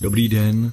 Dobrý den,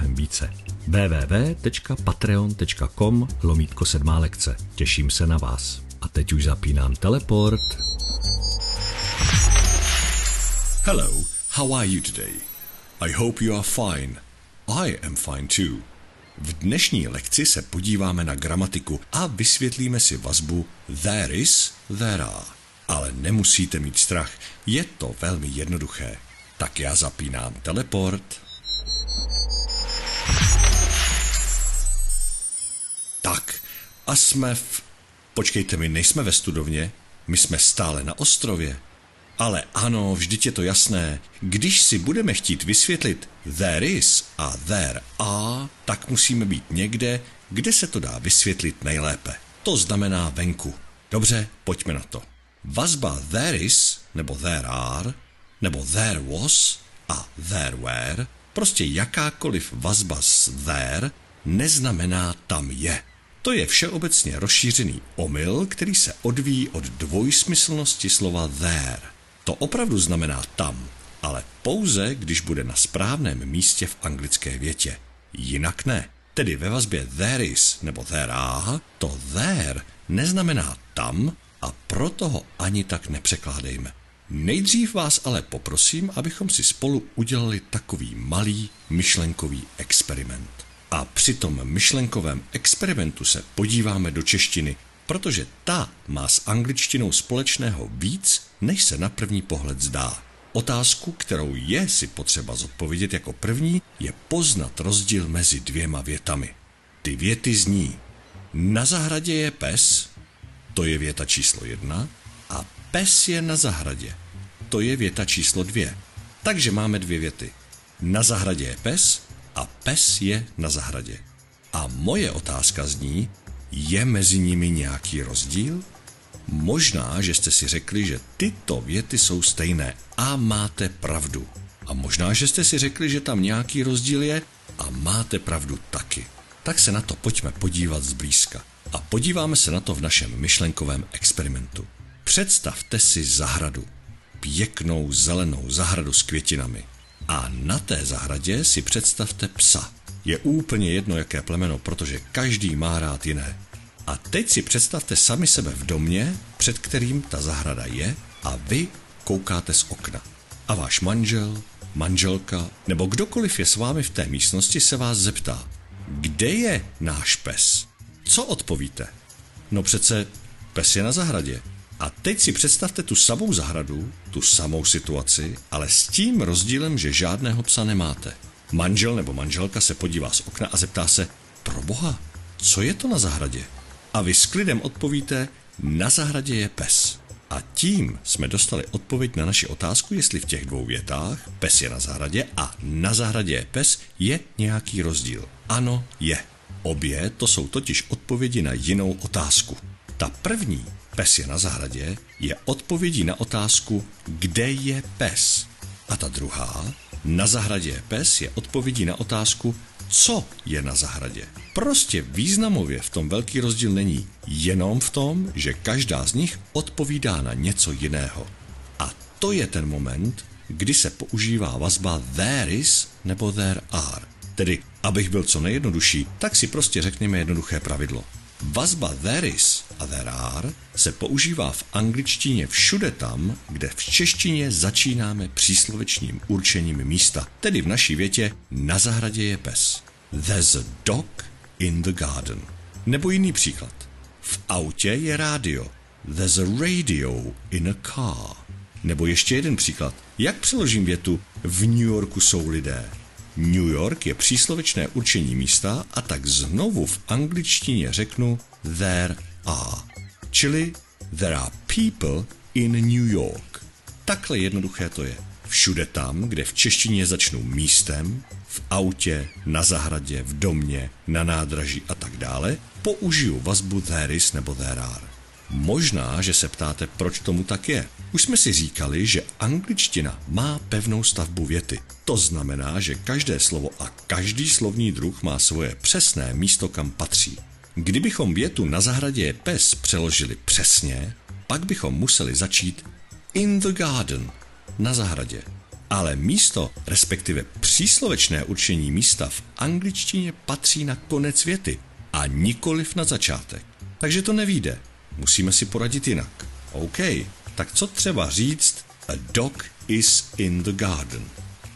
více. www.patreon.com lomítko sedmá lekce. Těším se na vás. A teď už zapínám teleport. Hello, how are you today? I hope you are fine. I am fine too. V dnešní lekci se podíváme na gramatiku a vysvětlíme si vazbu there is, there are. Ale nemusíte mít strach, je to velmi jednoduché. Tak já zapínám teleport. A jsme v... Počkejte, my nejsme ve studovně, my jsme stále na ostrově. Ale ano, vždyť je to jasné. Když si budeme chtít vysvětlit there is a there are, tak musíme být někde, kde se to dá vysvětlit nejlépe. To znamená venku. Dobře, pojďme na to. Vazba there is, nebo there are, nebo there was a there were, prostě jakákoliv vazba s there neznamená tam je. To je všeobecně rozšířený omyl, který se odvíjí od dvojsmyslnosti slova there. To opravdu znamená tam, ale pouze, když bude na správném místě v anglické větě. Jinak ne. Tedy ve vazbě there is nebo there are, to there neznamená tam a proto ho ani tak nepřekládejme. Nejdřív vás ale poprosím, abychom si spolu udělali takový malý myšlenkový experiment. A při tom myšlenkovém experimentu se podíváme do češtiny, protože ta má s angličtinou společného víc, než se na první pohled zdá. Otázku, kterou je si potřeba zodpovědět jako první, je poznat rozdíl mezi dvěma větami. Ty věty zní Na zahradě je pes, to je věta číslo jedna, a pes je na zahradě, to je věta číslo dvě. Takže máme dvě věty. Na zahradě je pes a pes je na zahradě. A moje otázka zní, je mezi nimi nějaký rozdíl? Možná, že jste si řekli, že tyto věty jsou stejné a máte pravdu. A možná, že jste si řekli, že tam nějaký rozdíl je a máte pravdu taky. Tak se na to pojďme podívat zblízka. A podíváme se na to v našem myšlenkovém experimentu. Představte si zahradu. Pěknou zelenou zahradu s květinami. A na té zahradě si představte psa. Je úplně jedno, jaké plemeno, protože každý má rád jiné. A teď si představte sami sebe v domě, před kterým ta zahrada je a vy koukáte z okna. A váš manžel, manželka nebo kdokoliv je s vámi v té místnosti se vás zeptá, kde je náš pes? Co odpovíte? No přece pes je na zahradě. A teď si představte tu samou zahradu, tu samou situaci, ale s tím rozdílem, že žádného psa nemáte. Manžel nebo manželka se podívá z okna a zeptá se, pro boha, co je to na zahradě? A vy s klidem odpovíte, na zahradě je pes. A tím jsme dostali odpověď na naši otázku, jestli v těch dvou větách pes je na zahradě a na zahradě je pes je nějaký rozdíl. Ano, je. Obě to jsou totiž odpovědi na jinou otázku. Ta první, pes je na zahradě, je odpovědí na otázku, kde je pes. A ta druhá, na zahradě je pes, je odpovědí na otázku, co je na zahradě. Prostě významově v tom velký rozdíl není, jenom v tom, že každá z nich odpovídá na něco jiného. A to je ten moment, kdy se používá vazba there is nebo there are. Tedy, abych byl co nejjednodušší, tak si prostě řekněme jednoduché pravidlo. Vazba there is a there are se používá v angličtině všude tam, kde v češtině začínáme příslovečním určením místa, tedy v naší větě na zahradě je pes. There's a dog in the garden. Nebo jiný příklad. V autě je rádio. There's a radio in a car. Nebo ještě jeden příklad. Jak přeložím větu v New Yorku jsou lidé? New York je příslovečné určení místa a tak znovu v angličtině řeknu there are. Čili there are people in New York. Takhle jednoduché to je. všude tam, kde v češtině začnu místem, v autě, na zahradě, v domě, na nádraží a tak dále, použiju vazbu there is nebo there are. Možná, že se ptáte, proč tomu tak je. Už jsme si říkali, že angličtina má pevnou stavbu věty. To znamená, že každé slovo a každý slovní druh má svoje přesné místo, kam patří. Kdybychom větu na zahradě je pes přeložili přesně, pak bychom museli začít in the garden, na zahradě. Ale místo, respektive příslovečné určení místa v angličtině patří na konec věty a nikoliv na začátek. Takže to nevíde. Musíme si poradit jinak. OK, tak co třeba říct a dog is in the garden?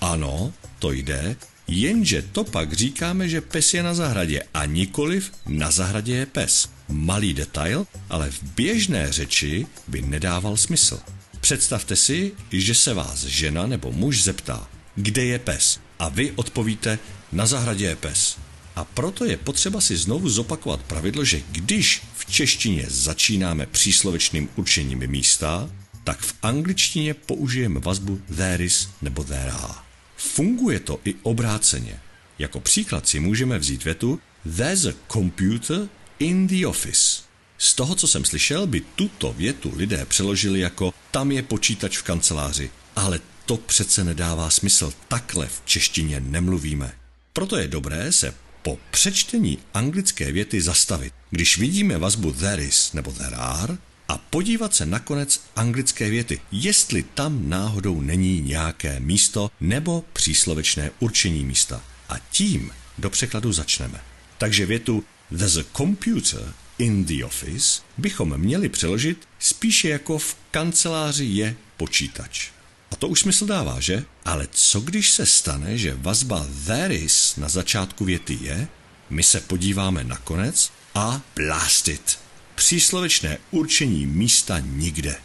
Ano, to jde, jenže to pak říkáme, že pes je na zahradě a nikoliv na zahradě je pes. Malý detail, ale v běžné řeči by nedával smysl. Představte si, že se vás žena nebo muž zeptá, kde je pes? A vy odpovíte, na zahradě je pes. A proto je potřeba si znovu zopakovat pravidlo, že když v češtině začínáme příslovečným určením místa, tak v angličtině použijeme vazbu there is nebo there are. Funguje to i obráceně. Jako příklad si můžeme vzít větu There's a computer in the office. Z toho, co jsem slyšel, by tuto větu lidé přeložili jako tam je počítač v kanceláři. Ale to přece nedává smysl. Takhle v češtině nemluvíme. Proto je dobré se po přečtení anglické věty zastavit, když vidíme vazbu there is nebo there are, a podívat se na konec anglické věty, jestli tam náhodou není nějaké místo nebo příslovečné určení místa. A tím do překladu začneme. Takže větu There's a computer in the office bychom měli přeložit spíše jako v kanceláři je počítač. A to už smysl dává, že? Ale co když se stane, že vazba there is na začátku věty je, my se podíváme na konec a blast it. Příslovečné určení místa nikde.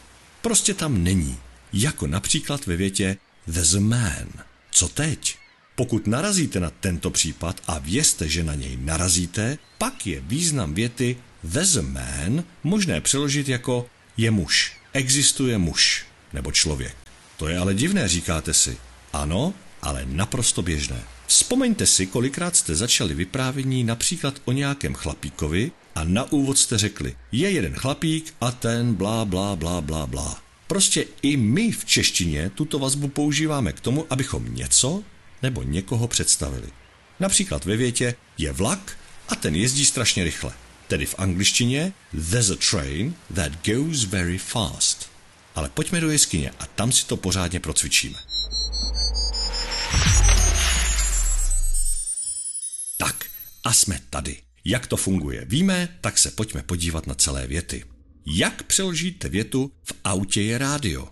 Prostě tam není. Jako například ve větě there's a man. Co teď? Pokud narazíte na tento případ a vězte, že na něj narazíte, pak je význam věty there's a man možné přeložit jako je muž. Existuje muž nebo člověk. To je ale divné, říkáte si. Ano, ale naprosto běžné. Vzpomeňte si, kolikrát jste začali vyprávění například o nějakém chlapíkovi a na úvod jste řekli, je jeden chlapík a ten blá, blá, blá, blá, blá. Prostě i my v češtině tuto vazbu používáme k tomu, abychom něco nebo někoho představili. Například ve větě je vlak a ten jezdí strašně rychle. Tedy v angličtině there's a train that goes very fast. Ale pojďme do jeskyně a tam si to pořádně procvičíme. Tak, a jsme tady. Jak to funguje, víme, tak se pojďme podívat na celé věty. Jak přeložíte větu v autě je rádio?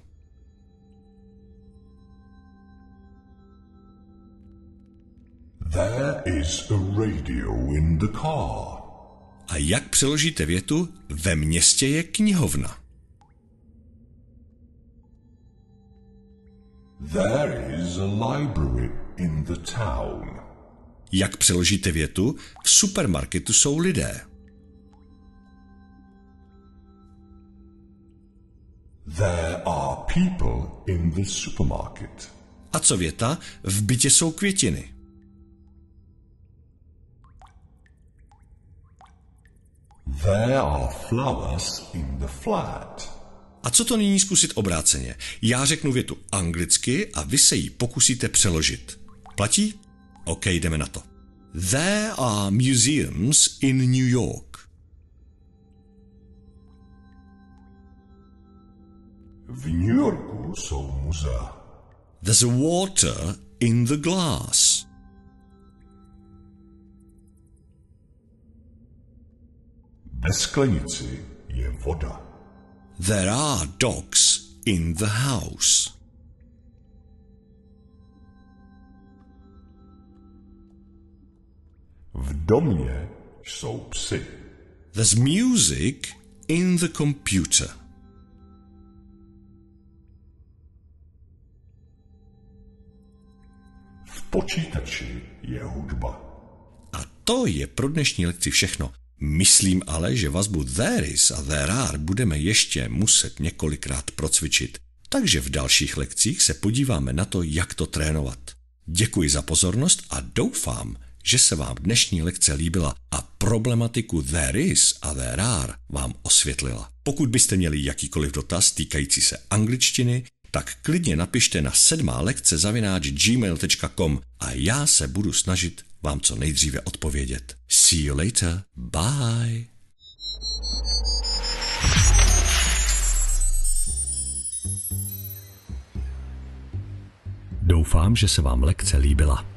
There is a radio in the car. A jak přeložíte větu ve městě je knihovna? There is a library in the town. Jak přeložíte větu v supermarketu jsou lidé? There are people in the supermarket. A co věta v bytě jsou květiny? There are flowers in the flat. A co to nyní zkusit obráceně? Já řeknu větu anglicky a vy se ji pokusíte přeložit. Platí? OK, jdeme na to. There are museums in New York. V New Yorku jsou muzea. There's a water in the glass. Ve sklenici je voda. There are dogs in the house. V domě jsou psy. There's music in the computer. V počítači je hudba. A to je pro dnešní lekci všechno. Myslím ale, že vazbu there is a there are budeme ještě muset několikrát procvičit. Takže v dalších lekcích se podíváme na to, jak to trénovat. Děkuji za pozornost a doufám, že se vám dnešní lekce líbila a problematiku there is a there are vám osvětlila. Pokud byste měli jakýkoliv dotaz týkající se angličtiny, tak klidně napište na sedmá lekce zavináč gmail.com a já se budu snažit vám co nejdříve odpovědět. See you later. Bye. Doufám, že se vám lekce líbila.